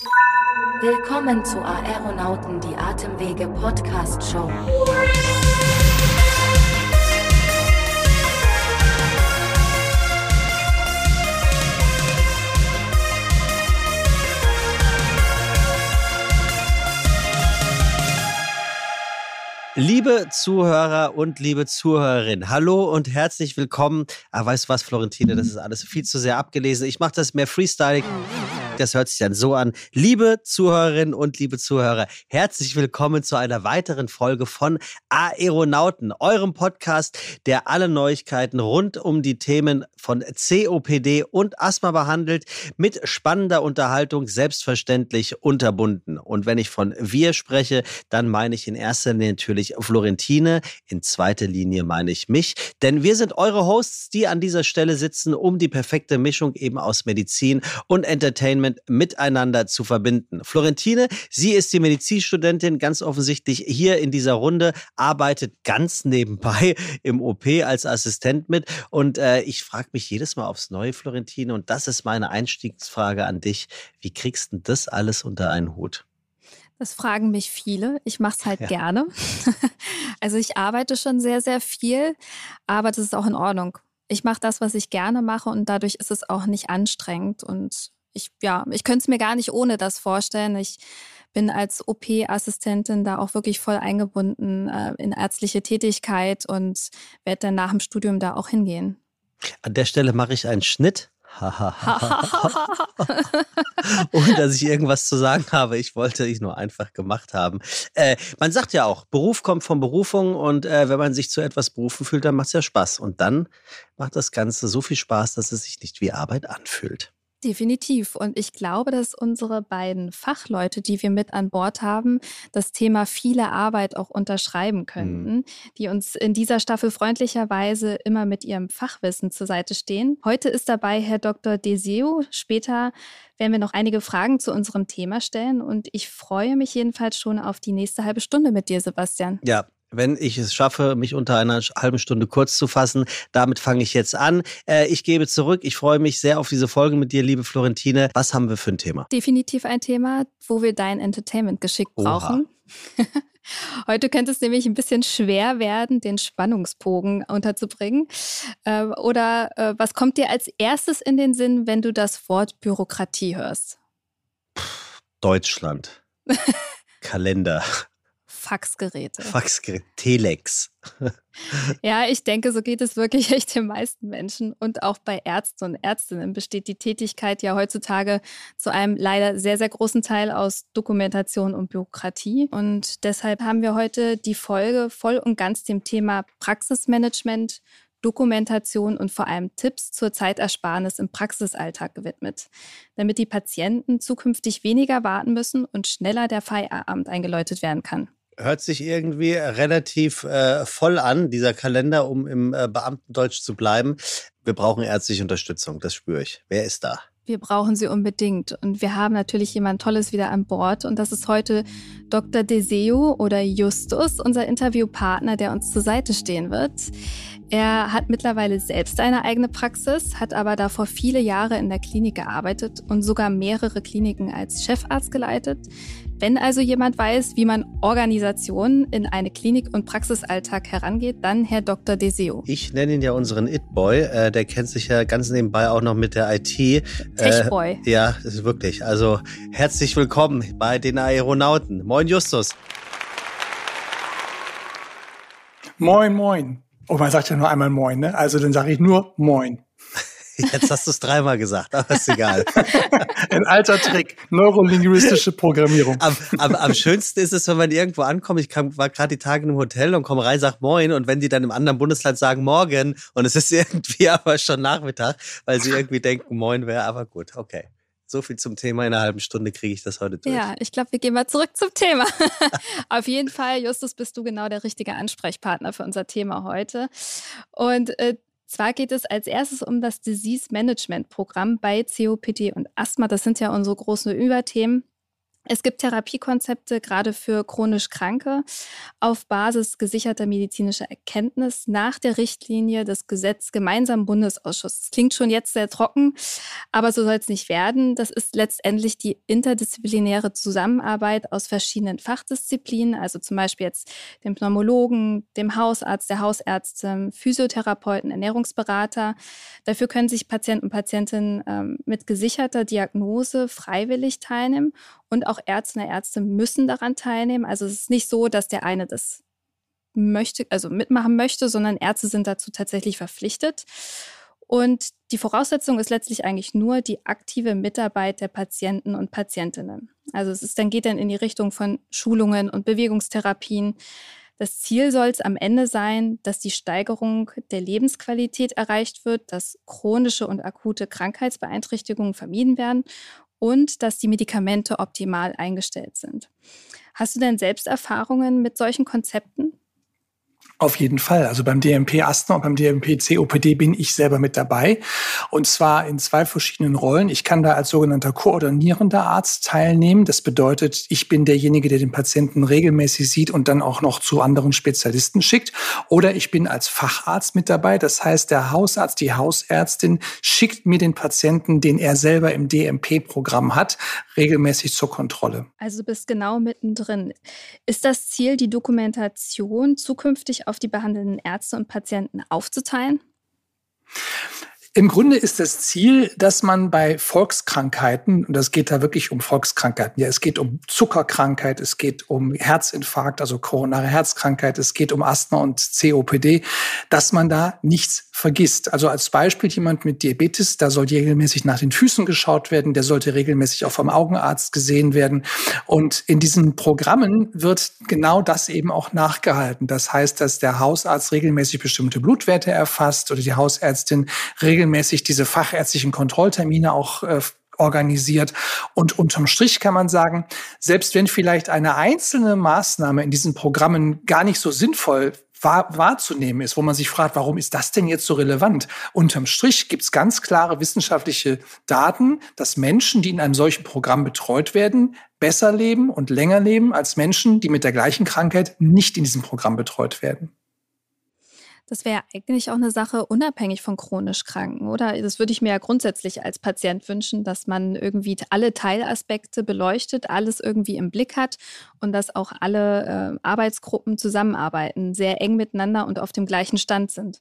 Willkommen zu Aeronauten die Atemwege Podcast Show. Liebe Zuhörer und liebe Zuhörerin, hallo und herzlich willkommen. Ah, weißt du was, Florentine, das ist alles viel zu sehr abgelesen. Ich mache das mehr Freestyling. Das hört sich dann so an. Liebe Zuhörerinnen und liebe Zuhörer, herzlich willkommen zu einer weiteren Folge von Aeronauten, eurem Podcast, der alle Neuigkeiten rund um die Themen von COPD und Asthma behandelt, mit spannender Unterhaltung selbstverständlich unterbunden. Und wenn ich von wir spreche, dann meine ich in erster Linie natürlich Florentine, in zweiter Linie meine ich mich, denn wir sind eure Hosts, die an dieser Stelle sitzen, um die perfekte Mischung eben aus Medizin und Entertainment Entertainment miteinander zu verbinden. Florentine, sie ist die Medizinstudentin, ganz offensichtlich hier in dieser Runde, arbeitet ganz nebenbei im OP als Assistent mit. Und äh, ich frage mich jedes Mal aufs Neue, Florentine, und das ist meine Einstiegsfrage an dich. Wie kriegst du das alles unter einen Hut? Das fragen mich viele. Ich mache es halt ja. gerne. also ich arbeite schon sehr, sehr viel, aber das ist auch in Ordnung. Ich mache das, was ich gerne mache und dadurch ist es auch nicht anstrengend und ich, ja, ich könnte es mir gar nicht ohne das vorstellen. Ich bin als OP-Assistentin da auch wirklich voll eingebunden äh, in ärztliche Tätigkeit und werde dann nach dem Studium da auch hingehen. An der Stelle mache ich einen Schnitt. Ohne dass ich irgendwas zu sagen habe. Ich wollte ich nur einfach gemacht haben. Äh, man sagt ja auch, Beruf kommt von Berufung und äh, wenn man sich zu etwas berufen fühlt, dann macht es ja Spaß. Und dann macht das Ganze so viel Spaß, dass es sich nicht wie Arbeit anfühlt. Definitiv. Und ich glaube, dass unsere beiden Fachleute, die wir mit an Bord haben, das Thema viele Arbeit auch unterschreiben könnten, mhm. die uns in dieser Staffel freundlicherweise immer mit ihrem Fachwissen zur Seite stehen. Heute ist dabei Herr Dr. Deseo. Später werden wir noch einige Fragen zu unserem Thema stellen. Und ich freue mich jedenfalls schon auf die nächste halbe Stunde mit dir, Sebastian. Ja, wenn ich es schaffe, mich unter einer halben Stunde kurz zu fassen. Damit fange ich jetzt an. Äh, ich gebe zurück. Ich freue mich sehr auf diese Folge mit dir, liebe Florentine. Was haben wir für ein Thema? Definitiv ein Thema, wo wir dein Entertainment-Geschick brauchen. Heute könnte es nämlich ein bisschen schwer werden, den Spannungsbogen unterzubringen. Äh, oder äh, was kommt dir als erstes in den Sinn, wenn du das Wort Bürokratie hörst? Deutschland. Kalender. Faxgeräte. Faxgeräte, Telex. ja, ich denke, so geht es wirklich echt den meisten Menschen. Und auch bei Ärzten und Ärztinnen besteht die Tätigkeit ja heutzutage zu einem leider sehr, sehr großen Teil aus Dokumentation und Bürokratie. Und deshalb haben wir heute die Folge voll und ganz dem Thema Praxismanagement, Dokumentation und vor allem Tipps zur Zeitersparnis im Praxisalltag gewidmet, damit die Patienten zukünftig weniger warten müssen und schneller der Feierabend eingeläutet werden kann hört sich irgendwie relativ äh, voll an, dieser Kalender, um im äh, Beamtendeutsch zu bleiben. Wir brauchen ärztliche Unterstützung, das spüre ich. Wer ist da? Wir brauchen sie unbedingt. Und wir haben natürlich jemand Tolles wieder an Bord. Und das ist heute Dr. Deseo oder Justus, unser Interviewpartner, der uns zur Seite stehen wird. Er hat mittlerweile selbst eine eigene Praxis, hat aber davor viele Jahre in der Klinik gearbeitet und sogar mehrere Kliniken als Chefarzt geleitet. Wenn also jemand weiß, wie man Organisationen in eine Klinik- und Praxisalltag herangeht, dann Herr Dr. Deseo. Ich nenne ihn ja unseren It-Boy. Äh, der kennt sich ja ganz nebenbei auch noch mit der IT. Äh, Tech-Boy. Äh, ja, das ist wirklich. Also herzlich willkommen bei den Aeronauten. Moin Justus. Moin, moin. Oh, man sagt ja nur einmal Moin, ne? Also dann sage ich nur Moin. Jetzt hast du es dreimal gesagt, aber ist egal. Ein alter Trick, neurolinguistische Programmierung. Am, am, am, schönsten ist es, wenn man irgendwo ankommt. Ich kam, war gerade die Tage in einem Hotel und komme rein, sag Moin und wenn die dann im anderen Bundesland sagen Morgen und es ist irgendwie aber schon Nachmittag, weil sie irgendwie denken, Moin wäre aber gut, okay. So viel zum Thema. In einer halben Stunde kriege ich das heute durch. Ja, ich glaube, wir gehen mal zurück zum Thema. Auf jeden Fall, Justus, bist du genau der richtige Ansprechpartner für unser Thema heute. Und äh, zwar geht es als erstes um das Disease Management Programm bei COPD und Asthma. Das sind ja unsere großen Überthemen. Es gibt Therapiekonzepte gerade für chronisch Kranke auf Basis gesicherter medizinischer Erkenntnis nach der Richtlinie des Gesetz gemeinsamen Bundesausschusses. Das klingt schon jetzt sehr trocken, aber so soll es nicht werden. Das ist letztendlich die interdisziplinäre Zusammenarbeit aus verschiedenen Fachdisziplinen, also zum Beispiel jetzt dem Pneumologen, dem Hausarzt, der Hausärztin, Physiotherapeuten, Ernährungsberater. Dafür können sich Patienten und Patientinnen ähm, mit gesicherter Diagnose freiwillig teilnehmen und auch Ärzte und Ärzte müssen daran teilnehmen. Also es ist nicht so, dass der eine das möchte, also mitmachen möchte, sondern Ärzte sind dazu tatsächlich verpflichtet. Und die Voraussetzung ist letztlich eigentlich nur die aktive Mitarbeit der Patienten und Patientinnen. Also es ist dann geht dann in die Richtung von Schulungen und Bewegungstherapien. Das Ziel soll es am Ende sein, dass die Steigerung der Lebensqualität erreicht wird, dass chronische und akute Krankheitsbeeinträchtigungen vermieden werden und dass die Medikamente optimal eingestellt sind. Hast du denn selbst Erfahrungen mit solchen Konzepten? Auf jeden Fall. Also beim DMP Asthma und beim DMP COPD bin ich selber mit dabei. Und zwar in zwei verschiedenen Rollen. Ich kann da als sogenannter koordinierender Arzt teilnehmen. Das bedeutet, ich bin derjenige, der den Patienten regelmäßig sieht und dann auch noch zu anderen Spezialisten schickt. Oder ich bin als Facharzt mit dabei. Das heißt, der Hausarzt, die Hausärztin schickt mir den Patienten, den er selber im DMP-Programm hat, regelmäßig zur Kontrolle. Also du bist genau mittendrin. Ist das Ziel, die Dokumentation zukünftig auf die behandelnden Ärzte und Patienten aufzuteilen? Im Grunde ist das Ziel, dass man bei Volkskrankheiten, und das geht da wirklich um Volkskrankheiten, ja, es geht um Zuckerkrankheit, es geht um Herzinfarkt, also koronare Herzkrankheit, es geht um Asthma und COPD, dass man da nichts vergisst. Also als Beispiel jemand mit Diabetes, da soll regelmäßig nach den Füßen geschaut werden, der sollte regelmäßig auch vom Augenarzt gesehen werden. Und in diesen Programmen wird genau das eben auch nachgehalten. Das heißt, dass der Hausarzt regelmäßig bestimmte Blutwerte erfasst oder die Hausärztin regelmäßig regelmäßig diese fachärztlichen Kontrolltermine auch äh, organisiert. Und unterm Strich kann man sagen, selbst wenn vielleicht eine einzelne Maßnahme in diesen Programmen gar nicht so sinnvoll wahr, wahrzunehmen ist, wo man sich fragt, warum ist das denn jetzt so relevant? Unterm Strich gibt es ganz klare wissenschaftliche Daten, dass Menschen, die in einem solchen Programm betreut werden, besser leben und länger leben als Menschen, die mit der gleichen Krankheit nicht in diesem Programm betreut werden. Das wäre eigentlich auch eine Sache unabhängig von chronisch Kranken, oder? Das würde ich mir ja grundsätzlich als Patient wünschen, dass man irgendwie alle Teilaspekte beleuchtet, alles irgendwie im Blick hat und dass auch alle äh, Arbeitsgruppen zusammenarbeiten, sehr eng miteinander und auf dem gleichen Stand sind.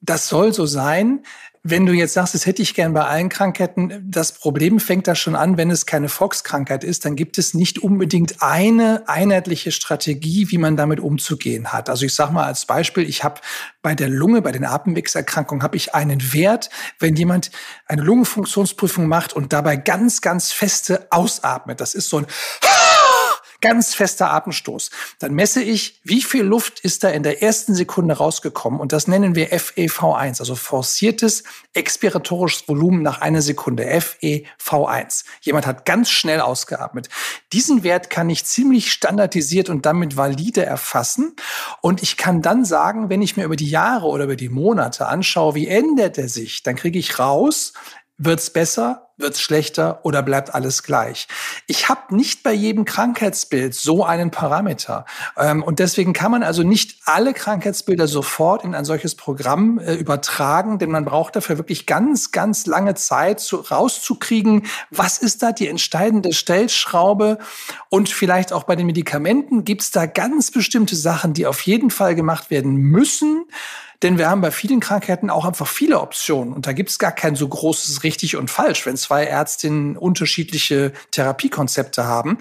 Das soll so sein. Wenn du jetzt sagst, das hätte ich gern bei allen Krankheiten, das Problem fängt da schon an, wenn es keine Volkskrankheit ist, dann gibt es nicht unbedingt eine einheitliche Strategie, wie man damit umzugehen hat. Also ich sage mal als Beispiel, ich habe bei der Lunge, bei den Atemwegserkrankungen, habe ich einen Wert, wenn jemand eine Lungenfunktionsprüfung macht und dabei ganz, ganz feste ausatmet. Das ist so ein ganz fester Atemstoß. Dann messe ich, wie viel Luft ist da in der ersten Sekunde rausgekommen. Und das nennen wir FEV1, also forciertes expiratorisches Volumen nach einer Sekunde, FEV1. Jemand hat ganz schnell ausgeatmet. Diesen Wert kann ich ziemlich standardisiert und damit valide erfassen. Und ich kann dann sagen, wenn ich mir über die Jahre oder über die Monate anschaue, wie ändert er sich, dann kriege ich raus, wird's besser, wird's schlechter oder bleibt alles gleich? Ich habe nicht bei jedem Krankheitsbild so einen Parameter. Ähm, und deswegen kann man also nicht alle Krankheitsbilder sofort in ein solches Programm äh, übertragen, denn man braucht dafür wirklich ganz, ganz lange Zeit zu, rauszukriegen, was ist da die entscheidende Stellschraube und vielleicht auch bei den Medikamenten gibt's da ganz bestimmte Sachen, die auf jeden Fall gemacht werden müssen. Denn wir haben bei vielen Krankheiten auch einfach viele Optionen. Und da gibt es gar kein so großes richtig und falsch, wenn zwei Ärztinnen unterschiedliche Therapiekonzepte haben.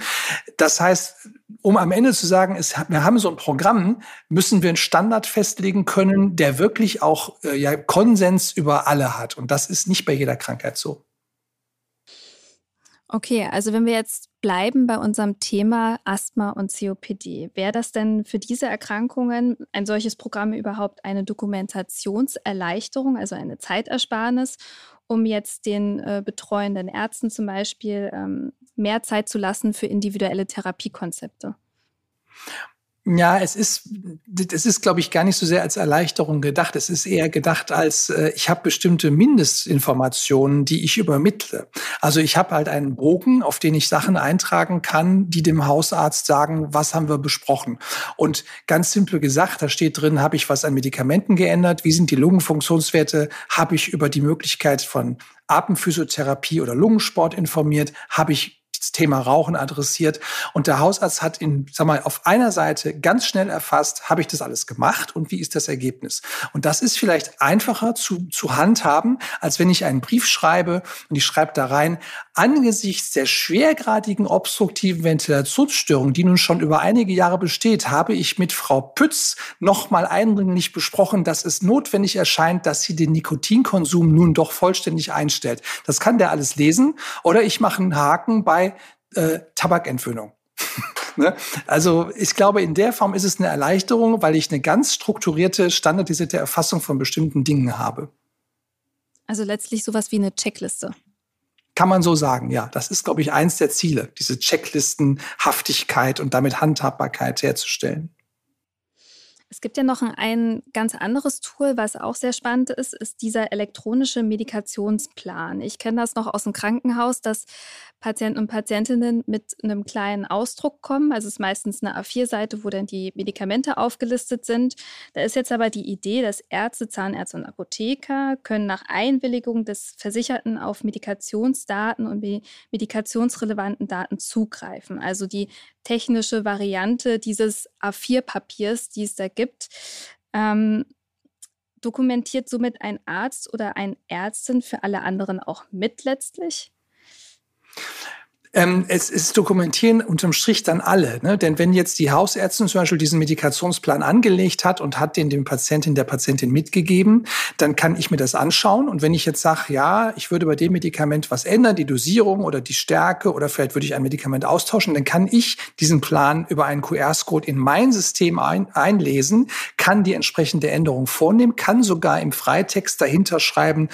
Das heißt, um am Ende zu sagen, es, wir haben so ein Programm, müssen wir einen Standard festlegen können, der wirklich auch äh, ja, Konsens über alle hat. Und das ist nicht bei jeder Krankheit so. Okay, also wenn wir jetzt bleiben bei unserem Thema Asthma und COPD, wäre das denn für diese Erkrankungen ein solches Programm überhaupt eine Dokumentationserleichterung, also eine Zeitersparnis, um jetzt den äh, betreuenden Ärzten zum Beispiel ähm, mehr Zeit zu lassen für individuelle Therapiekonzepte? Ja, es ist, das ist, glaube ich, gar nicht so sehr als Erleichterung gedacht. Es ist eher gedacht als, äh, ich habe bestimmte Mindestinformationen, die ich übermittle. Also ich habe halt einen Bogen, auf den ich Sachen eintragen kann, die dem Hausarzt sagen, was haben wir besprochen. Und ganz simpel gesagt, da steht drin, habe ich was an Medikamenten geändert, wie sind die Lungenfunktionswerte, habe ich über die Möglichkeit von Atemphysiotherapie oder Lungensport informiert, habe ich das Thema Rauchen adressiert. Und der Hausarzt hat in, sag mal, auf einer Seite ganz schnell erfasst, habe ich das alles gemacht und wie ist das Ergebnis? Und das ist vielleicht einfacher zu, zu handhaben, als wenn ich einen Brief schreibe und ich schreibe da rein, angesichts der schwergradigen obstruktiven Ventilationsstörung, die nun schon über einige Jahre besteht, habe ich mit Frau Pütz nochmal eindringlich besprochen, dass es notwendig erscheint, dass sie den Nikotinkonsum nun doch vollständig einstellt. Das kann der alles lesen. Oder ich mache einen Haken bei äh, Tabakentwöhnung. ne? Also ich glaube, in der Form ist es eine Erleichterung, weil ich eine ganz strukturierte, standardisierte Erfassung von bestimmten Dingen habe. Also letztlich sowas wie eine Checkliste. Kann man so sagen, ja. Das ist, glaube ich, eins der Ziele, diese Checklistenhaftigkeit und damit Handhabbarkeit herzustellen. Es gibt ja noch ein, ganz anderes Tool, was auch sehr spannend ist, ist dieser elektronische Medikationsplan. Ich kenne das noch aus dem Krankenhaus, dass Patienten und Patientinnen mit einem kleinen Ausdruck kommen. Also es ist meistens eine A4-Seite, wo dann die Medikamente aufgelistet sind. Da ist jetzt aber die Idee, dass Ärzte, Zahnärzte und Apotheker können nach Einwilligung des Versicherten auf Medikationsdaten und medikationsrelevanten Daten zugreifen. Also die technische Variante dieses A4-Papiers, die es da gibt. Ähm, dokumentiert somit ein Arzt oder eine Ärztin für alle anderen auch mit letztlich? Ähm, es ist dokumentieren unterm Strich dann alle. Ne? Denn wenn jetzt die Hausärztin zum Beispiel diesen Medikationsplan angelegt hat und hat den dem Patientin, der Patientin mitgegeben, dann kann ich mir das anschauen. Und wenn ich jetzt sage, ja, ich würde bei dem Medikament was ändern, die Dosierung oder die Stärke oder vielleicht würde ich ein Medikament austauschen, dann kann ich diesen Plan über einen QR-Code in mein System ein, einlesen, kann die entsprechende Änderung vornehmen, kann sogar im Freitext dahinter schreiben,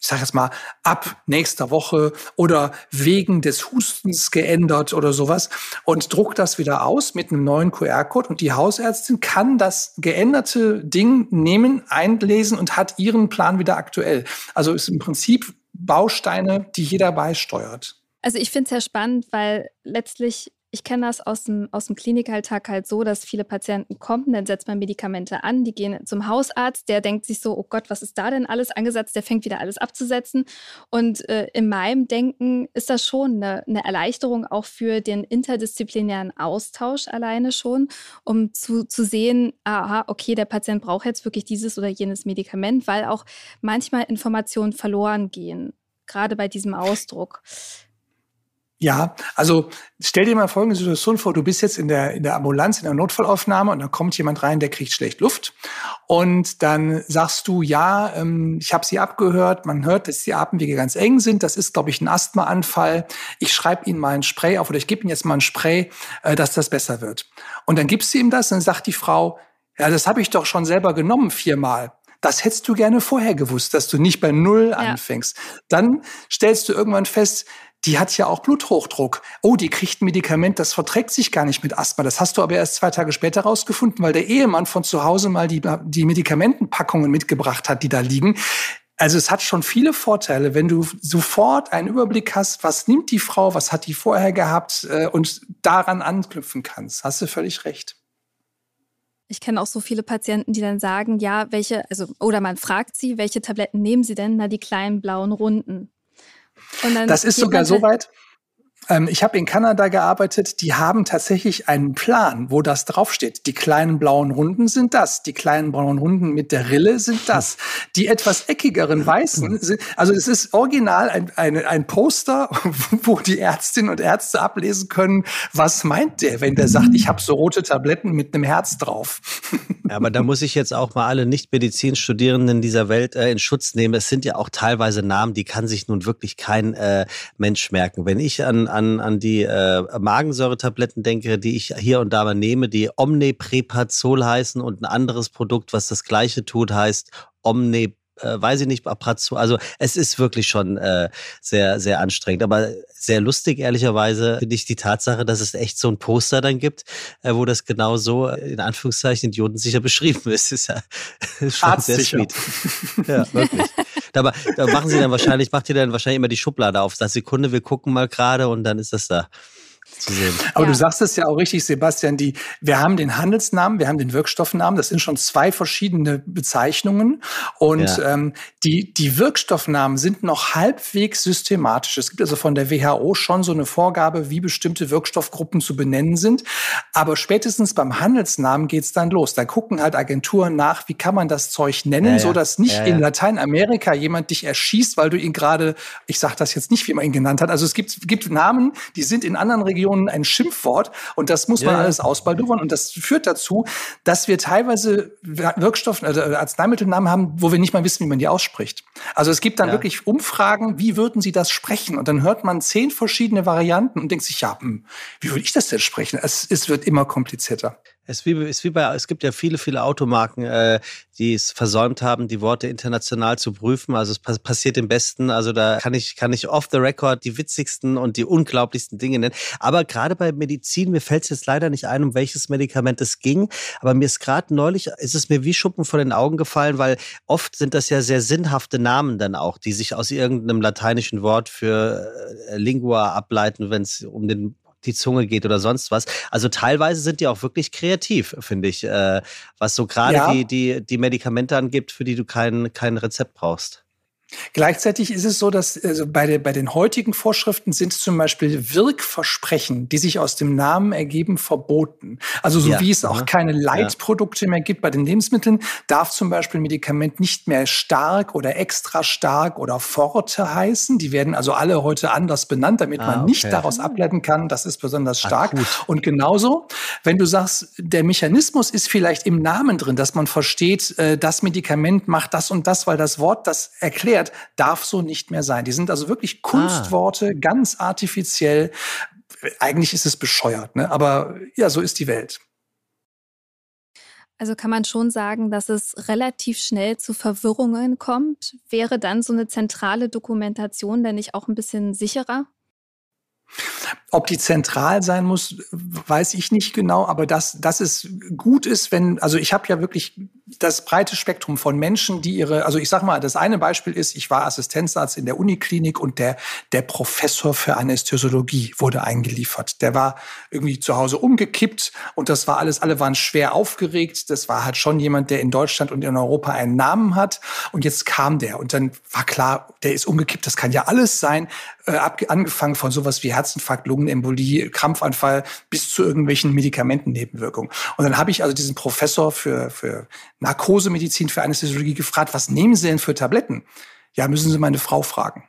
ich sage jetzt mal, ab nächster Woche oder wegen des Hustens geändert oder sowas und druckt das wieder aus mit einem neuen QR-Code und die Hausärztin kann das geänderte Ding nehmen, einlesen und hat ihren Plan wieder aktuell. Also ist im Prinzip Bausteine, die jeder beisteuert. Also ich finde es sehr spannend, weil letztlich ich kenne das aus dem, aus dem Klinikalltag halt so, dass viele Patienten kommen, dann setzt man Medikamente an, die gehen zum Hausarzt, der denkt sich so, oh Gott, was ist da denn alles angesetzt? Der fängt wieder alles abzusetzen. Und äh, in meinem Denken ist das schon eine, eine Erleichterung auch für den interdisziplinären Austausch alleine schon, um zu, zu sehen, aha, okay, der Patient braucht jetzt wirklich dieses oder jenes Medikament, weil auch manchmal Informationen verloren gehen, gerade bei diesem Ausdruck. Ja, also stell dir mal folgende Situation vor, du bist jetzt in der, in der Ambulanz, in der Notfallaufnahme und da kommt jemand rein, der kriegt schlecht Luft und dann sagst du, ja, ähm, ich habe sie abgehört, man hört, dass die Atemwege ganz eng sind, das ist, glaube ich, ein Asthmaanfall, ich schreibe Ihnen mal ein Spray auf oder ich gebe Ihnen jetzt mal ein Spray, äh, dass das besser wird. Und dann gibst du ihm das und dann sagt die Frau, ja, das habe ich doch schon selber genommen viermal. Das hättest du gerne vorher gewusst, dass du nicht bei Null ja. anfängst. Dann stellst du irgendwann fest, die hat ja auch Bluthochdruck. Oh, die kriegt ein Medikament, das verträgt sich gar nicht mit Asthma. Das hast du aber erst zwei Tage später rausgefunden, weil der Ehemann von zu Hause mal die, die Medikamentenpackungen mitgebracht hat, die da liegen. Also es hat schon viele Vorteile, wenn du sofort einen Überblick hast, was nimmt die Frau, was hat die vorher gehabt äh, und daran anknüpfen kannst. Hast du völlig recht. Ich kenne auch so viele Patienten, die dann sagen, ja, welche, also, oder man fragt sie, welche Tabletten nehmen sie denn? Na, die kleinen blauen Runden das ist sogar so weit. Ähm, ich habe in Kanada gearbeitet, die haben tatsächlich einen Plan, wo das draufsteht. Die kleinen blauen Runden sind das, die kleinen blauen Runden mit der Rille sind das. Die etwas eckigeren weißen sind, also es ist original ein, ein, ein Poster, wo die Ärztinnen und Ärzte ablesen können, was meint der, wenn der sagt, ich habe so rote Tabletten mit einem Herz drauf. Ja, aber da muss ich jetzt auch mal alle Nicht-Medizinstudierenden dieser Welt äh, in Schutz nehmen. Es sind ja auch teilweise Namen, die kann sich nun wirklich kein äh, Mensch merken. Wenn ich an an, an die äh, Magensäuretabletten denke, die ich hier und da mal nehme, die Omneprepazol heißen und ein anderes Produkt, was das gleiche tut, heißt Omne äh, weiß ich nicht, Abrazzo. Also es ist wirklich schon äh, sehr, sehr anstrengend. Aber sehr lustig, ehrlicherweise, finde ich die Tatsache, dass es echt so ein Poster dann gibt, äh, wo das genau so in Anführungszeichen idiotensicher beschrieben ist. ist ja schon sehr sweet. ja, wirklich. Da, da machen sie dann wahrscheinlich, macht ihr dann wahrscheinlich immer die Schublade auf. Das Sekunde, wir gucken mal gerade und dann ist das da zu sehen. Aber ja. du sagst es ja auch richtig, Sebastian, die, wir haben den Handelsnamen, wir haben den Wirkstoffnamen, das sind schon zwei verschiedene Bezeichnungen. Und ja. ähm, die, die Wirkstoffnamen sind noch halbwegs systematisch. Es gibt also von der WHO schon so eine Vorgabe, wie bestimmte Wirkstoffgruppen zu benennen sind. Aber spätestens beim Handelsnamen geht's dann los. Da gucken halt Agenturen nach, wie kann man das Zeug nennen, ja, so dass nicht in Lateinamerika jemand dich erschießt, weil du ihn gerade, ich sage das jetzt nicht, wie man ihn genannt hat. Also es gibt, gibt Namen, die sind in anderen Regionen Regionen ein Schimpfwort und das muss man ja. alles ausbaldowern und das führt dazu, dass wir teilweise Wirkstoffe, also Arzneimittelnamen haben, wo wir nicht mal wissen, wie man die ausspricht. Also es gibt dann ja. wirklich Umfragen, wie würden Sie das sprechen? Und dann hört man zehn verschiedene Varianten und denkt sich, ja, hm, wie würde ich das denn sprechen? Es, es wird immer komplizierter. Es, wie, ist wie bei, es gibt ja viele, viele Automarken, äh, die es versäumt haben, die Worte international zu prüfen. Also es passiert im Besten. Also da kann ich, kann ich off the record die witzigsten und die unglaublichsten Dinge nennen. Aber gerade bei Medizin, mir fällt es jetzt leider nicht ein, um welches Medikament es ging. Aber mir ist gerade neulich, ist es mir wie Schuppen von den Augen gefallen, weil oft sind das ja sehr sinnhafte Namen dann auch, die sich aus irgendeinem lateinischen Wort für äh, Lingua ableiten, wenn es um den die Zunge geht oder sonst was. Also teilweise sind die auch wirklich kreativ, finde ich, äh, was so gerade ja. die, die, die Medikamente angibt, für die du kein, kein Rezept brauchst. Gleichzeitig ist es so, dass also bei, der, bei den heutigen Vorschriften sind zum Beispiel Wirkversprechen, die sich aus dem Namen ergeben, verboten. Also so ja, wie es auch keine Leitprodukte ja. mehr gibt bei den Lebensmitteln, darf zum Beispiel ein Medikament nicht mehr stark oder extra stark oder Forte heißen. Die werden also alle heute anders benannt, damit ah, man nicht okay. daraus ableiten kann, das ist besonders stark. Ach, Und genauso, wenn du sagst, der Mechanismus ist vielleicht im Namen drin, dass man versteht, äh, das Medikament macht das und das, weil das Wort das erklärt erklärt, darf so nicht mehr sein. Die sind also wirklich Kunstworte, ah. ganz artifiziell. Eigentlich ist es bescheuert, ne? aber ja, so ist die Welt. Also kann man schon sagen, dass es relativ schnell zu Verwirrungen kommt. Wäre dann so eine zentrale Dokumentation denn nicht auch ein bisschen sicherer? Ob die zentral sein muss, weiß ich nicht genau, aber dass, dass es gut ist, wenn, also ich habe ja wirklich das breite Spektrum von Menschen, die ihre, also ich sag mal, das eine Beispiel ist, ich war Assistenzarzt in der Uniklinik und der, der Professor für Anästhesiologie wurde eingeliefert. Der war irgendwie zu Hause umgekippt und das war alles, alle waren schwer aufgeregt. Das war halt schon jemand, der in Deutschland und in Europa einen Namen hat. Und jetzt kam der und dann war klar, der ist umgekippt, das kann ja alles sein, äh, angefangen von sowas wie Herzinfarkt, Lungenembolie, Krampfanfall bis zu irgendwelchen Medikamentennebenwirkungen. Und dann habe ich also diesen Professor für, für Narkosemedizin für Anästhesiologie gefragt, was nehmen Sie denn für Tabletten? Ja, müssen Sie meine Frau fragen.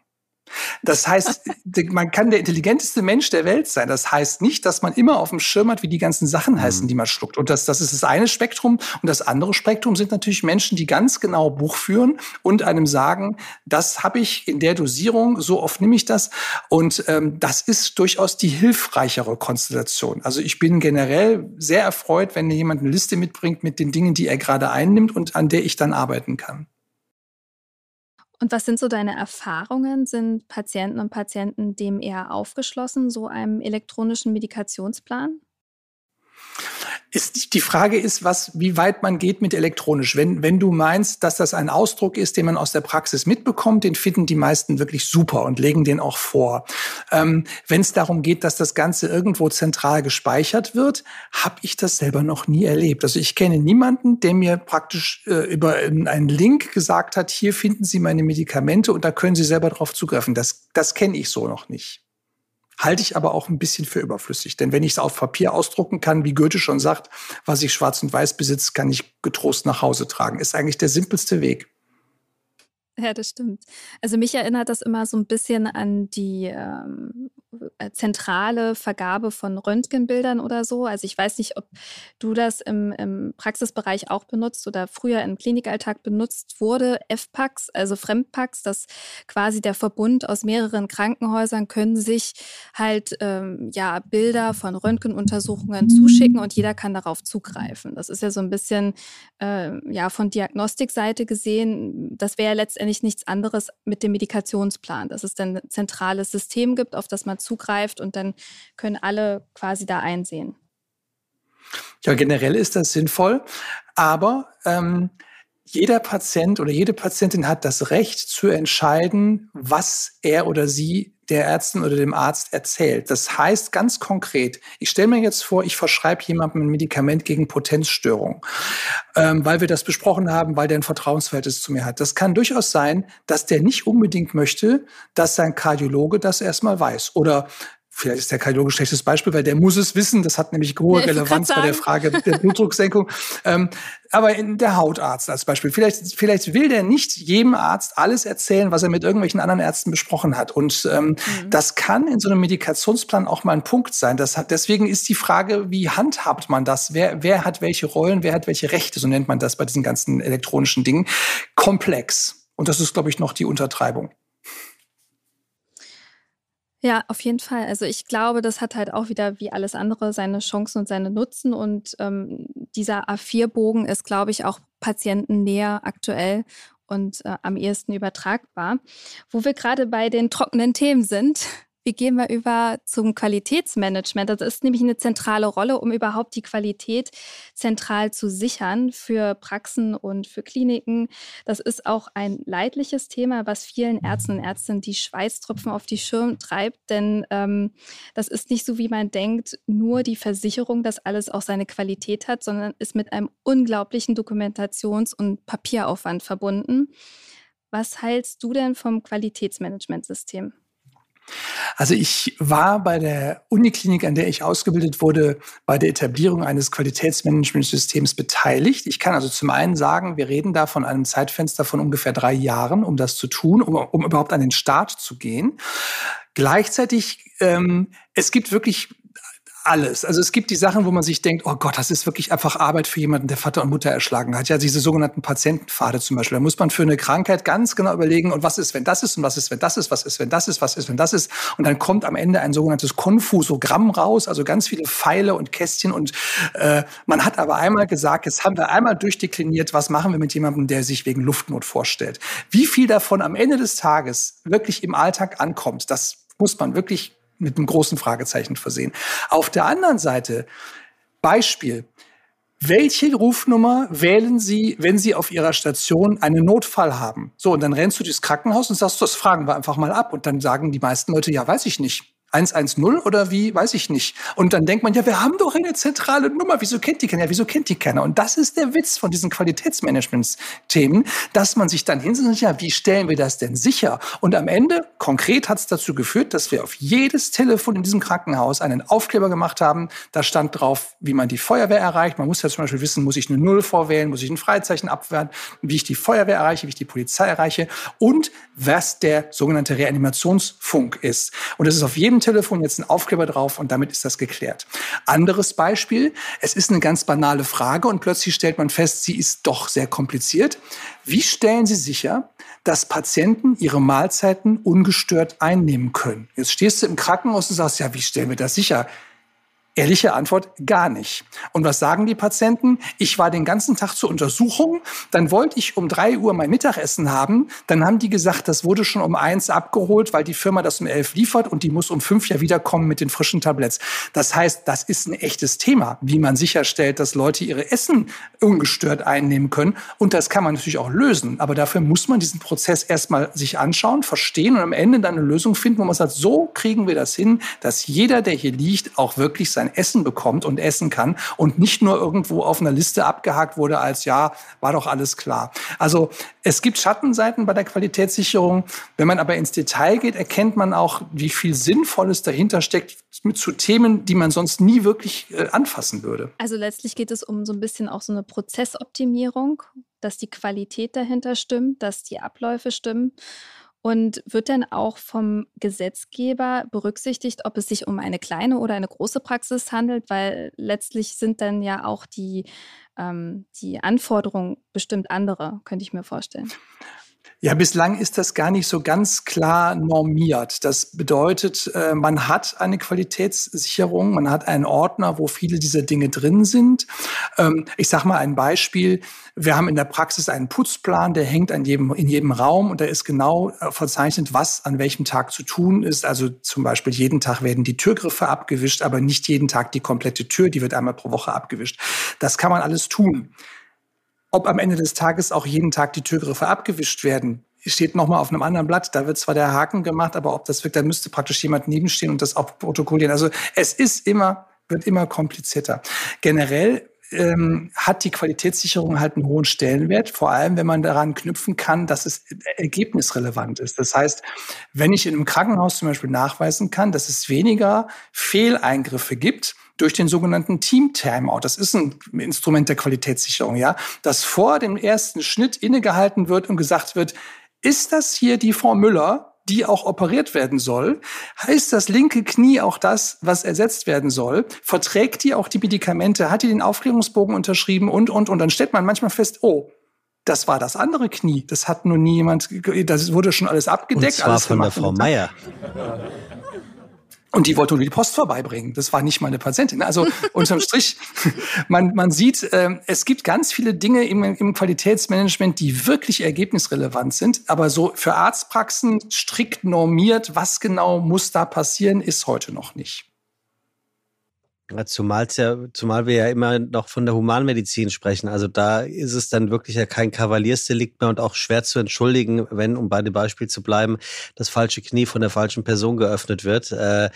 Das heißt, man kann der intelligenteste Mensch der Welt sein. Das heißt nicht, dass man immer auf dem Schirm hat, wie die ganzen Sachen mhm. heißen, die man schluckt. Und das, das ist das eine Spektrum. Und das andere Spektrum sind natürlich Menschen, die ganz genau Buch führen und einem sagen, das habe ich in der Dosierung, so oft nehme ich das. Und ähm, das ist durchaus die hilfreichere Konstellation. Also ich bin generell sehr erfreut, wenn jemand eine Liste mitbringt mit den Dingen, die er gerade einnimmt und an der ich dann arbeiten kann. Und was sind so deine Erfahrungen? Sind Patienten und Patienten dem eher aufgeschlossen, so einem elektronischen Medikationsplan? Ist, die Frage ist, was, wie weit man geht mit elektronisch. Wenn, wenn du meinst, dass das ein Ausdruck ist, den man aus der Praxis mitbekommt, den finden die meisten wirklich super und legen den auch vor. Ähm, wenn es darum geht, dass das Ganze irgendwo zentral gespeichert wird, habe ich das selber noch nie erlebt. Also ich kenne niemanden, der mir praktisch äh, über einen Link gesagt hat, hier finden Sie meine Medikamente und da können Sie selber drauf zugreifen. Das, das kenne ich so noch nicht halte ich aber auch ein bisschen für überflüssig. Denn wenn ich es auf Papier ausdrucken kann, wie Goethe schon sagt, was ich schwarz und weiß besitzt, kann ich getrost nach Hause tragen. Ist eigentlich der simpelste Weg. Ja, das stimmt. Also mich erinnert das immer so ein bisschen an die ähm, äh, zentrale Vergabe von Röntgenbildern oder so. Also ich weiß nicht, ob du das im, im Praxisbereich auch benutzt oder früher im Klinikalltag benutzt wurde. FPAX, also Fremdpax, das quasi der Verbund aus mehreren Krankenhäusern können sich halt ähm, ja Bilder von Röntgenuntersuchungen zuschicken und jeder kann darauf zugreifen. Das ist ja so ein bisschen äh, ja von Diagnostikseite gesehen. Das wäre ja letztendlich nichts anderes mit dem Medikationsplan, dass es dann ein zentrales System gibt, auf das man zugreift und dann können alle quasi da einsehen. Ja, generell ist das sinnvoll, aber ähm, jeder Patient oder jede Patientin hat das Recht zu entscheiden, was er oder sie der Ärztin oder dem Arzt erzählt. Das heißt ganz konkret, ich stelle mir jetzt vor, ich verschreibe jemandem ein Medikament gegen Potenzstörung, ähm, weil wir das besprochen haben, weil der ein Vertrauensverhältnis zu mir hat. Das kann durchaus sein, dass der nicht unbedingt möchte, dass sein Kardiologe das erstmal weiß oder vielleicht ist der Kardiologe ein schlechtes Beispiel, weil der muss es wissen. Das hat nämlich hohe ja, Relevanz bei der Frage der Blutdrucksenkung. ähm, aber in der Hautarzt als Beispiel. Vielleicht, vielleicht will der nicht jedem Arzt alles erzählen, was er mit irgendwelchen anderen Ärzten besprochen hat. Und ähm, mhm. das kann in so einem Medikationsplan auch mal ein Punkt sein. Das hat, deswegen ist die Frage, wie handhabt man das? Wer, wer hat welche Rollen? Wer hat welche Rechte? So nennt man das bei diesen ganzen elektronischen Dingen. Komplex. Und das ist, glaube ich, noch die Untertreibung. Ja, auf jeden Fall. Also ich glaube, das hat halt auch wieder wie alles andere seine Chancen und seine Nutzen. Und ähm, dieser A4-Bogen ist, glaube ich, auch patientennäher aktuell und äh, am ehesten übertragbar. Wo wir gerade bei den trockenen Themen sind, wir gehen mal über zum Qualitätsmanagement. Das ist nämlich eine zentrale Rolle, um überhaupt die Qualität zentral zu sichern für Praxen und für Kliniken. Das ist auch ein leidliches Thema, was vielen Ärzten und Ärztinnen die Schweißtropfen auf die Schirm treibt. Denn ähm, das ist nicht so, wie man denkt, nur die Versicherung, dass alles auch seine Qualität hat, sondern ist mit einem unglaublichen Dokumentations- und Papieraufwand verbunden. Was hältst du denn vom Qualitätsmanagementsystem? Also ich war bei der Uniklinik, an der ich ausgebildet wurde, bei der Etablierung eines Qualitätsmanagementsystems beteiligt. Ich kann also zum einen sagen, wir reden da von einem Zeitfenster von ungefähr drei Jahren, um das zu tun, um, um überhaupt an den Start zu gehen. Gleichzeitig, ähm, es gibt wirklich alles. Also es gibt die Sachen, wo man sich denkt, oh Gott, das ist wirklich einfach Arbeit für jemanden, der Vater und Mutter erschlagen hat. Ja, diese sogenannten Patientenpfade zum Beispiel. Da muss man für eine Krankheit ganz genau überlegen, und was ist, wenn das ist, und was ist, wenn das ist, was ist, wenn das ist, was ist, wenn das ist. Und dann kommt am Ende ein sogenanntes Konfusogramm raus, also ganz viele Pfeile und Kästchen. Und äh, man hat aber einmal gesagt, jetzt haben wir einmal durchdekliniert, was machen wir mit jemandem, der sich wegen Luftnot vorstellt. Wie viel davon am Ende des Tages wirklich im Alltag ankommt, das muss man wirklich mit einem großen Fragezeichen versehen. Auf der anderen Seite, Beispiel, welche Rufnummer wählen Sie, wenn Sie auf Ihrer Station einen Notfall haben? So, und dann rennst du durchs Krankenhaus und sagst, das fragen wir einfach mal ab. Und dann sagen die meisten Leute, ja, weiß ich nicht. 110 oder wie, weiß ich nicht. Und dann denkt man, ja, wir haben doch eine zentrale Nummer, wieso kennt die keiner? Ja, wieso kennt die keiner? Und das ist der Witz von diesen Qualitätsmanagementsthemen, dass man sich dann hinsetzt ja, wie stellen wir das denn sicher? Und am Ende, konkret hat es dazu geführt, dass wir auf jedes Telefon in diesem Krankenhaus einen Aufkleber gemacht haben. Da stand drauf, wie man die Feuerwehr erreicht. Man muss ja zum Beispiel wissen, muss ich eine Null vorwählen, muss ich ein Freizeichen abwehren, wie ich die Feuerwehr erreiche, wie ich die Polizei erreiche und was der sogenannte Reanimationsfunk ist. Und das ist auf jedem Telefon jetzt ein Aufkleber drauf und damit ist das geklärt. Anderes Beispiel, es ist eine ganz banale Frage und plötzlich stellt man fest, sie ist doch sehr kompliziert. Wie stellen Sie sicher, dass Patienten ihre Mahlzeiten ungestört einnehmen können? Jetzt stehst du im Krankenhaus und sagst, ja, wie stellen wir das sicher? Ehrliche Antwort, gar nicht. Und was sagen die Patienten? Ich war den ganzen Tag zur Untersuchung, dann wollte ich um drei Uhr mein Mittagessen haben, dann haben die gesagt, das wurde schon um eins abgeholt, weil die Firma das um elf liefert und die muss um fünf ja wiederkommen mit den frischen Tabletts. Das heißt, das ist ein echtes Thema, wie man sicherstellt, dass Leute ihre Essen ungestört einnehmen können. Und das kann man natürlich auch lösen. Aber dafür muss man diesen Prozess erstmal sich anschauen, verstehen und am Ende dann eine Lösung finden, wo man sagt, so kriegen wir das hin, dass jeder, der hier liegt, auch wirklich sein sein Essen bekommt und essen kann und nicht nur irgendwo auf einer Liste abgehakt wurde als ja, war doch alles klar. Also es gibt Schattenseiten bei der Qualitätssicherung. Wenn man aber ins Detail geht, erkennt man auch, wie viel Sinnvolles dahinter steckt mit zu Themen, die man sonst nie wirklich äh, anfassen würde. Also letztlich geht es um so ein bisschen auch so eine Prozessoptimierung, dass die Qualität dahinter stimmt, dass die Abläufe stimmen Und wird denn auch vom Gesetzgeber berücksichtigt, ob es sich um eine kleine oder eine große Praxis handelt? Weil letztlich sind dann ja auch die, ähm, die Anforderungen bestimmt andere, könnte ich mir vorstellen. Ja, bislang ist das gar nicht so ganz klar normiert. Das bedeutet, äh, man hat eine Qualitätssicherung, man hat einen Ordner, wo viele dieser Dinge drin sind. Ähm, ich sage mal ein Beispiel. Wir haben in der Praxis einen Putzplan, der hängt an jedem, in jedem Raum und da ist genau äh, verzeichnet, was an welchem Tag zu tun ist. Also zum Beispiel jeden Tag werden die Türgriffe abgewischt, aber nicht jeden Tag die komplette Tür, die wird einmal pro Woche abgewischt. Das kann man alles tun. Ob am Ende des Tages auch jeden Tag die Türgriffe abgewischt werden, steht nochmal auf einem anderen Blatt. Da wird zwar der Haken gemacht, aber ob das wirkt, da müsste praktisch jemand nebenstehen und das auch protokollieren. Also es ist immer, wird immer komplizierter. Generell ähm, hat die Qualitätssicherung halt einen hohen Stellenwert, vor allem wenn man daran knüpfen kann, dass es ergebnisrelevant ist. Das heißt, wenn ich in einem Krankenhaus zum Beispiel nachweisen kann, dass es weniger Fehleingriffe gibt, durch den sogenannten Team Timeout. Das ist ein Instrument der Qualitätssicherung, ja, dass vor dem ersten Schnitt innegehalten wird und gesagt wird, ist das hier die Frau Müller, die auch operiert werden soll? Heißt das linke Knie auch das, was ersetzt werden soll? Verträgt die auch die Medikamente? Hat die den Aufklärungsbogen unterschrieben? Und, und, und dann stellt man manchmal fest, oh, das war das andere Knie. Das hat nur nie jemand, das wurde schon alles abgedeckt. Und zwar alles von der Frau Meier. Und die wollte nur die Post vorbeibringen. Das war nicht meine Patientin. Also unterm Strich, man, man sieht, äh, es gibt ganz viele Dinge im, im Qualitätsmanagement, die wirklich ergebnisrelevant sind. Aber so für Arztpraxen strikt normiert, was genau muss da passieren, ist heute noch nicht. Zumal, ja, zumal wir ja immer noch von der Humanmedizin sprechen. Also da ist es dann wirklich ja kein Kavaliersdelikt mehr und auch schwer zu entschuldigen, wenn, um bei dem Beispiel zu bleiben, das falsche Knie von der falschen Person geöffnet wird. Äh,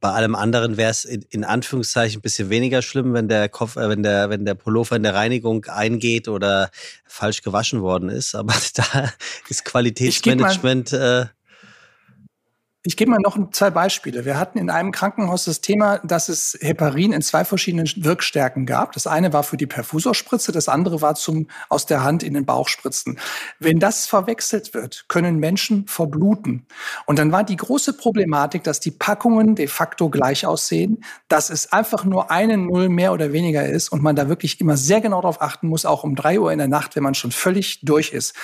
bei allem anderen wäre es in, in, Anführungszeichen ein bisschen weniger schlimm, wenn der Kopf, äh, wenn der, wenn der Pullover in der Reinigung eingeht oder falsch gewaschen worden ist. Aber da ist Qualitätsmanagement äh, ich gebe mal noch zwei Beispiele. Wir hatten in einem Krankenhaus das Thema, dass es Heparin in zwei verschiedenen Wirkstärken gab. Das eine war für die Perfusorspritze, das andere war zum aus der Hand in den Bauch spritzen. Wenn das verwechselt wird, können Menschen verbluten. Und dann war die große Problematik, dass die Packungen de facto gleich aussehen, dass es einfach nur eine Null mehr oder weniger ist und man da wirklich immer sehr genau darauf achten muss, auch um drei Uhr in der Nacht, wenn man schon völlig durch ist.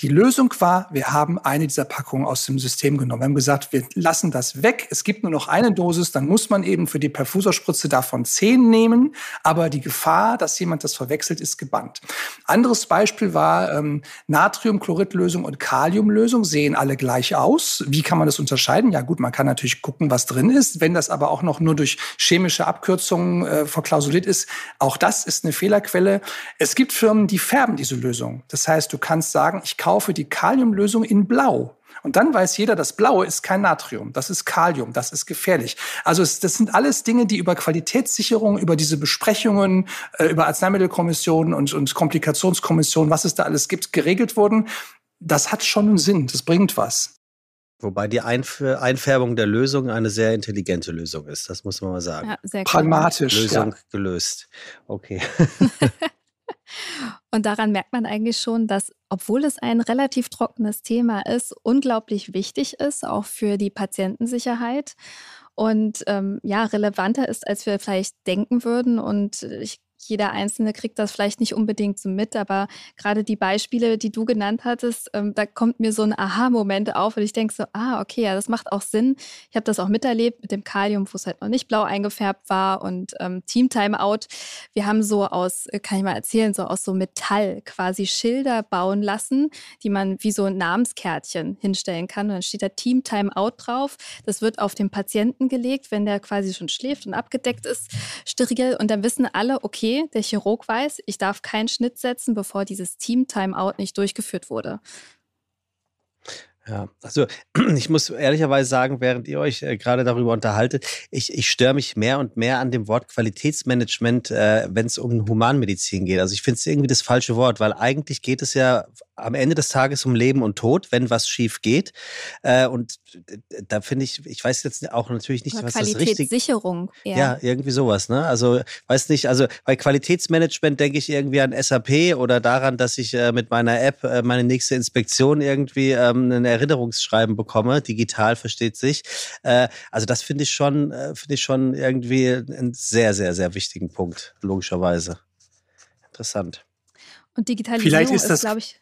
Die Lösung war, wir haben eine dieser Packungen aus dem System genommen. Wir haben gesagt, wir lassen das weg. Es gibt nur noch eine Dosis. Dann muss man eben für die Perfuserspritze davon zehn nehmen. Aber die Gefahr, dass jemand das verwechselt, ist gebannt. Anderes Beispiel war ähm, Natriumchloridlösung und Kaliumlösung. Sehen alle gleich aus. Wie kann man das unterscheiden? Ja gut, man kann natürlich gucken, was drin ist. Wenn das aber auch noch nur durch chemische Abkürzungen äh, verklausuliert ist, auch das ist eine Fehlerquelle. Es gibt Firmen, die färben diese Lösung. Das heißt, du kannst sagen, ich kaufe kaufe die Kaliumlösung in Blau. Und dann weiß jeder, das Blaue ist kein Natrium, das ist Kalium, das ist gefährlich. Also es, das sind alles Dinge, die über Qualitätssicherung, über diese Besprechungen, äh, über Arzneimittelkommissionen und, und Komplikationskommissionen, was es da alles gibt, geregelt wurden. Das hat schon einen Sinn, das bringt was. Wobei die Einf Einfärbung der Lösung eine sehr intelligente Lösung ist, das muss man mal sagen. Ja, sehr Pragmatisch. Lösung ja. gelöst. Okay. Und daran merkt man eigentlich schon, dass, obwohl es ein relativ trockenes Thema ist, unglaublich wichtig ist, auch für die Patientensicherheit und ähm, ja, relevanter ist, als wir vielleicht denken würden. Und ich jeder Einzelne kriegt das vielleicht nicht unbedingt so mit, aber gerade die Beispiele, die du genannt hattest, ähm, da kommt mir so ein Aha-Moment auf und ich denke so, ah, okay, ja, das macht auch Sinn. Ich habe das auch miterlebt mit dem Kalium, wo es halt noch nicht blau eingefärbt war und ähm, Team Timeout. Wir haben so aus, äh, kann ich mal erzählen, so aus so Metall quasi Schilder bauen lassen, die man wie so ein Namenskärtchen hinstellen kann. Und dann steht da Team Timeout drauf. Das wird auf den Patienten gelegt, wenn der quasi schon schläft und abgedeckt ist, steril. Und dann wissen alle, okay, der Chirurg weiß, ich darf keinen Schnitt setzen, bevor dieses Team-Timeout nicht durchgeführt wurde. Ja, also ich muss ehrlicherweise sagen, während ihr euch äh, gerade darüber unterhaltet, ich, ich störe mich mehr und mehr an dem Wort Qualitätsmanagement, äh, wenn es um Humanmedizin geht. Also ich finde es irgendwie das falsche Wort, weil eigentlich geht es ja am Ende des Tages um Leben und Tod, wenn was schief geht. Äh, und da finde ich, ich weiß jetzt auch natürlich nicht, Oder was das richtig Qualitätssicherung. eher. Ja, irgendwie sowas, ne? Also, weiß nicht, also bei Qualitätsmanagement denke ich irgendwie an SAP oder daran, dass ich äh, mit meiner App äh, meine nächste Inspektion irgendwie ähm, ein Erinnerungsschreiben bekomme, digital versteht sich. Äh, also das finde ich schon, äh, finde ich schon irgendwie einen sehr, sehr, sehr wichtigen Punkt, logischerweise. Interessant. Und Digitalisierung Vielleicht ist ist, glaube ich,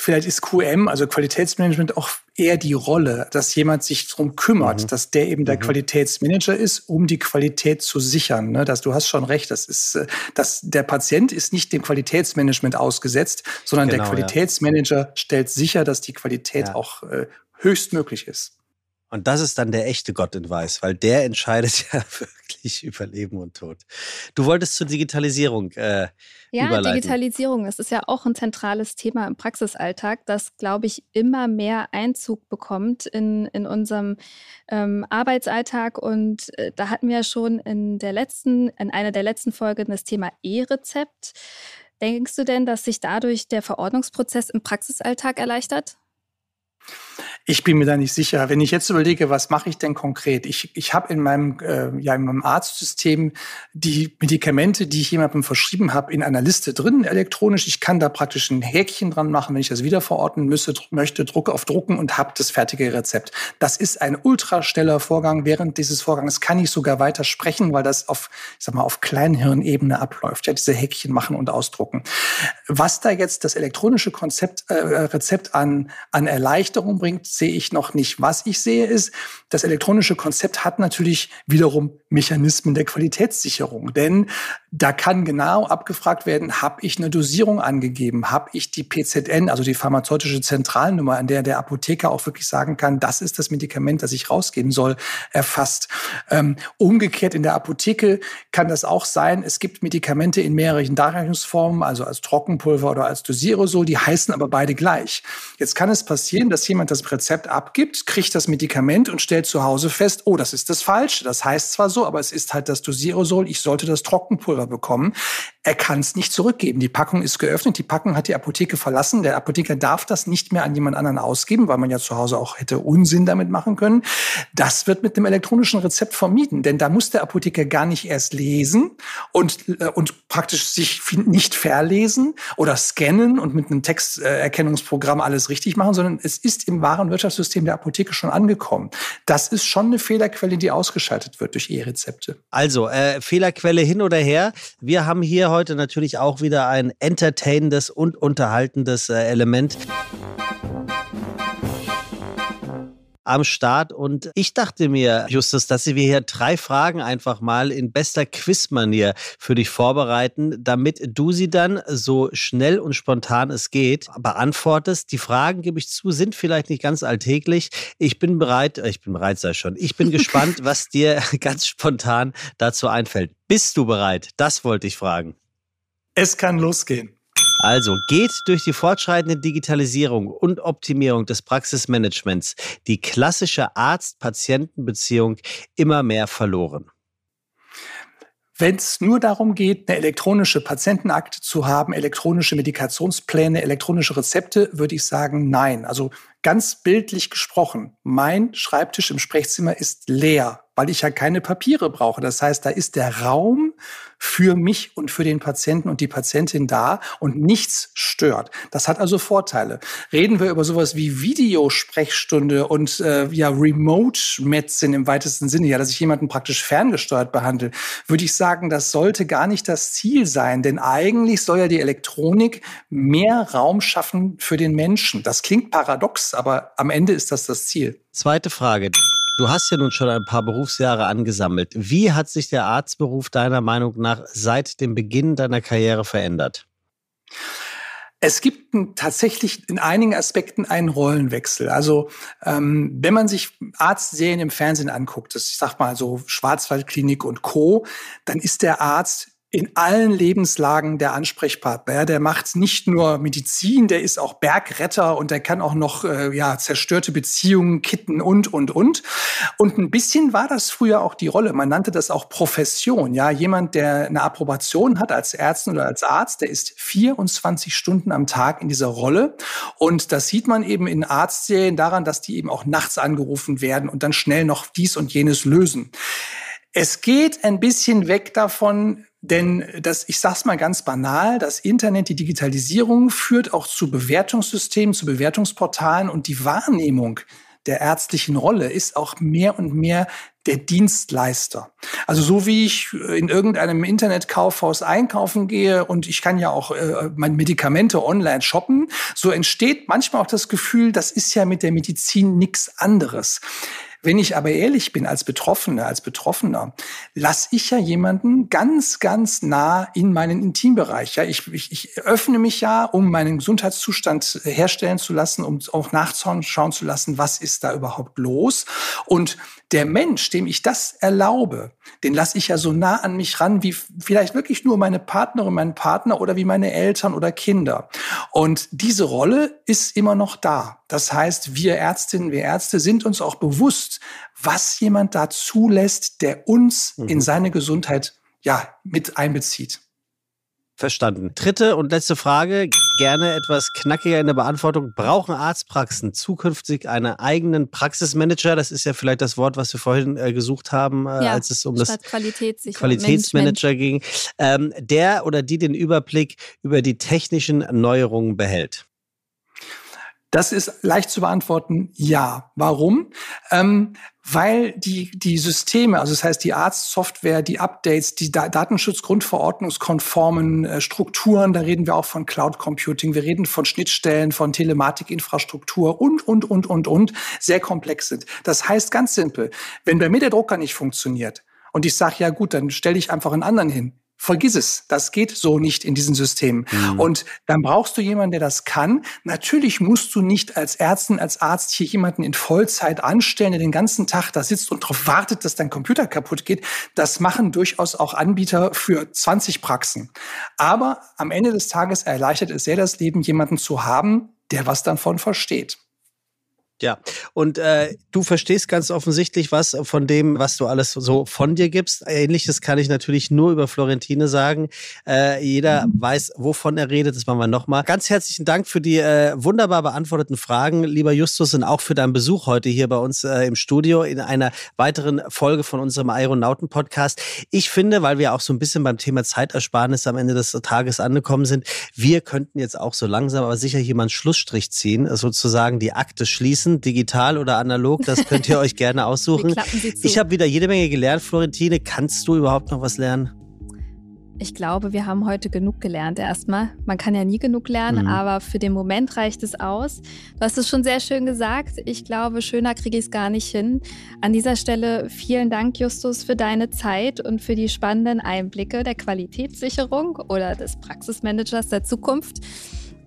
Vielleicht ist QM, also Qualitätsmanagement, auch eher die Rolle, dass jemand sich drum kümmert, Mhm. dass der eben der Mhm. Qualitätsmanager ist, um die Qualität zu sichern. Ne? Das, du hast schon recht, das ist, äh, dass der Patient ist nicht dem Qualitätsmanagement ausgesetzt, sondern Genau, der ja. Qualitätsmanager stellt sicher, dass die Qualität Ja. auch äh, höchstmöglich ist. Und das ist dann der echte Gott in Weiß, weil der entscheidet ja wirklich über Leben und Tod. Du wolltest zur Digitalisierung. Äh, Ja, überleiten. Digitalisierung, das ist ja auch ein zentrales Thema im Praxisalltag, das, glaube ich, immer mehr Einzug bekommt in, in unserem ähm, Arbeitsalltag. Und äh, da hatten wir ja schon in der letzten, in einer der letzten Folgen das Thema E-Rezept. Denkst du denn, dass sich dadurch der Verordnungsprozess im Praxisalltag erleichtert? Ich bin mir da nicht sicher. Wenn ich jetzt überlege, was mache ich denn konkret? Ich, ich habe in meinem äh, ja in meinem Arztsystem die Medikamente, die ich jemandem verschrieben habe, in einer Liste drin, elektronisch. Ich kann da praktisch ein Häkchen dran machen, wenn ich das wieder verorten müsse, dr- möchte, drucke auf drucken und habe das fertige Rezept. Das ist ein ultraschneller Vorgang. Während dieses Vorgangs kann ich sogar weiter sprechen, weil das auf, ich sag mal, auf Kleinhirnebene abläuft. Ja, diese Häkchen machen und ausdrucken. Was da jetzt das elektronische Konzept, äh, Rezept an, an Erleichterung bringt, sehe ich noch nicht. Was ich sehe ist, das elektronische Konzept hat natürlich wiederum Mechanismen der Qualitätssicherung. Denn da kann genau abgefragt werden, habe ich eine Dosierung angegeben, habe ich die PZN, also die pharmazeutische Zentralnummer, an der der Apotheker auch wirklich sagen kann, das ist das Medikament, das ich rausgeben soll, erfasst. Ähm, umgekehrt in der Apotheke kann das auch sein, es gibt Medikamente in mehreren Darreichungsformen, also als Trockenpulver oder als Dosierosol, die heißen aber beide gleich. Jetzt kann es passieren, dass jemand das Rezept abgibt, kriegt das Medikament und stellt zu Hause fest, oh, das ist das Falsche. Das heißt zwar so, aber es ist halt das Dosierosol, ich sollte das Trockenpulver bekommen. Er kann es nicht zurückgeben. Die Packung ist geöffnet, die Packung hat die Apotheke verlassen. Der Apotheker darf das nicht mehr an jemand anderen ausgeben, weil man ja zu Hause auch hätte Unsinn damit machen können. Das wird mit dem elektronischen Rezept vermieden, denn da muss der Apotheker gar nicht erst lesen und, äh, und praktisch sich nicht verlesen oder scannen und mit einem Texterkennungsprogramm alles richtig machen, sondern es ist im wahren Wirtschaftssystem der Apotheke schon angekommen. Das ist schon eine Fehlerquelle, die ausgeschaltet wird durch E-Rezepte. Also, äh, Fehlerquelle hin oder her. Wir haben hier heute natürlich auch wieder ein entertainendes und unterhaltendes äh, Element am Start. Und ich dachte mir, Justus, dass wir hier drei Fragen einfach mal in bester Quizmanier für dich vorbereiten, damit du sie dann so schnell und spontan es geht beantwortest. Die Fragen, gebe ich zu, sind vielleicht nicht ganz alltäglich. Ich bin bereit, äh, ich bin bereit, sei schon. Ich bin gespannt, was dir ganz spontan dazu einfällt. Bist du bereit? Das wollte ich fragen. Es kann losgehen. Also geht durch die fortschreitende Digitalisierung und Optimierung des Praxismanagements die klassische Arzt-Patienten-Beziehung immer mehr verloren. Wenn es nur darum geht, eine elektronische Patientenakte zu haben, elektronische Medikationspläne, elektronische Rezepte, würde ich sagen, nein. Also ganz bildlich gesprochen, mein Schreibtisch im Sprechzimmer ist leer, weil ich ja keine Papiere brauche. Das heißt, da ist der Raum für mich und für den Patienten und die Patientin da und nichts stört. Das hat also Vorteile. Reden wir über sowas wie Videosprechstunde und äh, ja Remote Medicine im weitesten Sinne, ja, dass ich jemanden praktisch ferngesteuert behandle, würde ich sagen, das sollte gar nicht das Ziel sein, denn eigentlich soll ja die Elektronik mehr Raum schaffen für den Menschen. Das klingt paradox, aber am Ende ist das das Ziel. Zweite Frage. Du hast ja nun schon ein paar Berufsjahre angesammelt. Wie hat sich der Arztberuf deiner Meinung nach seit dem Beginn deiner Karriere verändert? Es gibt tatsächlich in einigen Aspekten einen Rollenwechsel. Also ähm, wenn man sich Arztserien im Fernsehen anguckt, das, ich sag mal so Schwarzwaldklinik und Co., dann ist der Arzt in allen Lebenslagen der Ansprechpartner. Ja, der macht nicht nur Medizin, der ist auch Bergretter und der kann auch noch äh, ja zerstörte Beziehungen kitten und und und. Und ein bisschen war das früher auch die Rolle. Man nannte das auch Profession. Ja, jemand, der eine Approbation hat als Ärztin oder als Arzt, der ist 24 Stunden am Tag in dieser Rolle. Und das sieht man eben in Arztserien daran, dass die eben auch nachts angerufen werden und dann schnell noch dies und jenes lösen. Es geht ein bisschen weg davon, denn das, ich sag's mal ganz banal, das Internet, die Digitalisierung führt auch zu Bewertungssystemen, zu Bewertungsportalen und die Wahrnehmung der ärztlichen Rolle ist auch mehr und mehr der Dienstleister. Also so wie ich in irgendeinem Internetkaufhaus einkaufen gehe und ich kann ja auch äh, meine Medikamente online shoppen, so entsteht manchmal auch das Gefühl, das ist ja mit der Medizin nichts anderes. Wenn ich aber ehrlich bin als Betroffener, als Betroffener, lasse ich ja jemanden ganz, ganz nah in meinen Intimbereich. Ja, ich, ich, ich öffne mich ja, um meinen Gesundheitszustand herstellen zu lassen, um auch nachschauen zu lassen, was ist da überhaupt los. Und der Mensch, dem ich das erlaube, den lasse ich ja so nah an mich ran, wie vielleicht wirklich nur meine Partnerin, mein Partner oder wie meine Eltern oder Kinder. Und diese Rolle ist immer noch da. Das heißt, wir Ärztinnen, wir Ärzte sind uns auch bewusst, was jemand da zulässt, der uns mhm. in seine Gesundheit ja mit einbezieht. Verstanden. Dritte und letzte Frage, gerne etwas knackiger in der Beantwortung. Brauchen Arztpraxen zukünftig einen eigenen Praxismanager? Das ist ja vielleicht das Wort, was wir vorhin äh, gesucht haben, äh, ja, als es um das Qualitätsmanager ging. Ähm, der oder die den Überblick über die technischen Neuerungen behält. Das ist leicht zu beantworten, ja. Warum? Ähm, weil die, die Systeme, also das heißt die Arztsoftware, die Updates, die da Datenschutzgrundverordnungskonformen äh, Strukturen, da reden wir auch von Cloud Computing, wir reden von Schnittstellen, von Telematikinfrastruktur und, und, und, und, und, sehr komplex sind. Das heißt ganz simpel, wenn bei mir der Drucker nicht funktioniert, und ich sage, ja gut, dann stelle ich einfach einen anderen hin vergiss es. Das geht so nicht in diesen Systemen. Mhm. Und dann brauchst du jemanden, der das kann. Natürlich musst du nicht als Ärztin, als Arzt hier jemanden in Vollzeit anstellen, der den ganzen Tag da sitzt und darauf wartet, dass dein Computer kaputt geht. Das machen durchaus auch Anbieter für 20 Praxen. Aber am Ende des Tages erleichtert es sehr das Leben, jemanden zu haben, der was davon versteht. Ja, und äh, du verstehst ganz offensichtlich was von dem, was du alles so von dir gibst. Ähnliches kann ich natürlich nur über Florentine sagen. Äh, jeder weiß, wovon er redet. Das machen wir nochmal. Ganz herzlichen Dank für die äh, wunderbar beantworteten Fragen, lieber Justus, und auch für deinen Besuch heute hier bei uns äh, im Studio in einer weiteren Folge von unserem Aeronauten-Podcast. Ich finde, weil wir auch so ein bisschen beim Thema Zeitersparnis am Ende des Tages angekommen sind, wir könnten jetzt auch so langsam aber sicher hier mal einen Schlussstrich ziehen, sozusagen die Akte schließen nutzen, digital oder analog, das könnt ihr euch gerne aussuchen. Ich habe wieder jede Menge gelernt, Florentine. Kannst du überhaupt noch was lernen? Ich glaube, wir haben heute genug gelernt erstmal. Man kann ja nie genug lernen, mhm. aber für den Moment reicht es aus. Du hast es schon sehr schön gesagt. Ich glaube, schöner kriege ich es gar nicht hin. An dieser Stelle vielen Dank, Justus, für deine Zeit und für die spannenden Einblicke der Qualitätssicherung oder des Praxismanagers der Zukunft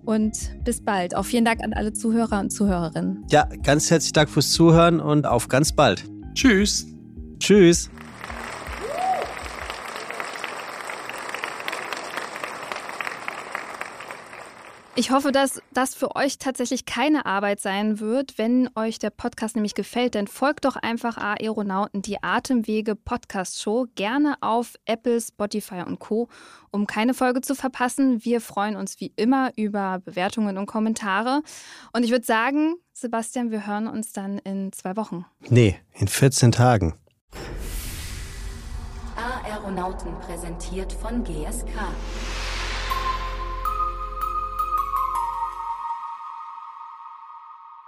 und bis bald. Auch vielen Dank an alle Zuhörer und Zuhörerinnen. Ja, ganz herzlichen Dank fürs Zuhören und auf ganz bald. Tschüss. Tschüss. Ich hoffe, dass das für euch tatsächlich keine Arbeit sein wird, wenn euch der Podcast nämlich gefällt. Denn folgt doch einfach Aeronauten, die Atemwege Podcast Show, gerne auf Apple, Spotify und Co., um keine Folge zu verpassen. Wir freuen uns wie immer über Bewertungen und Kommentare. Und ich würde sagen, Sebastian, wir hören uns dann in zwei Wochen. Nee, in 14 Tagen. Aeronauten präsentiert von GSK.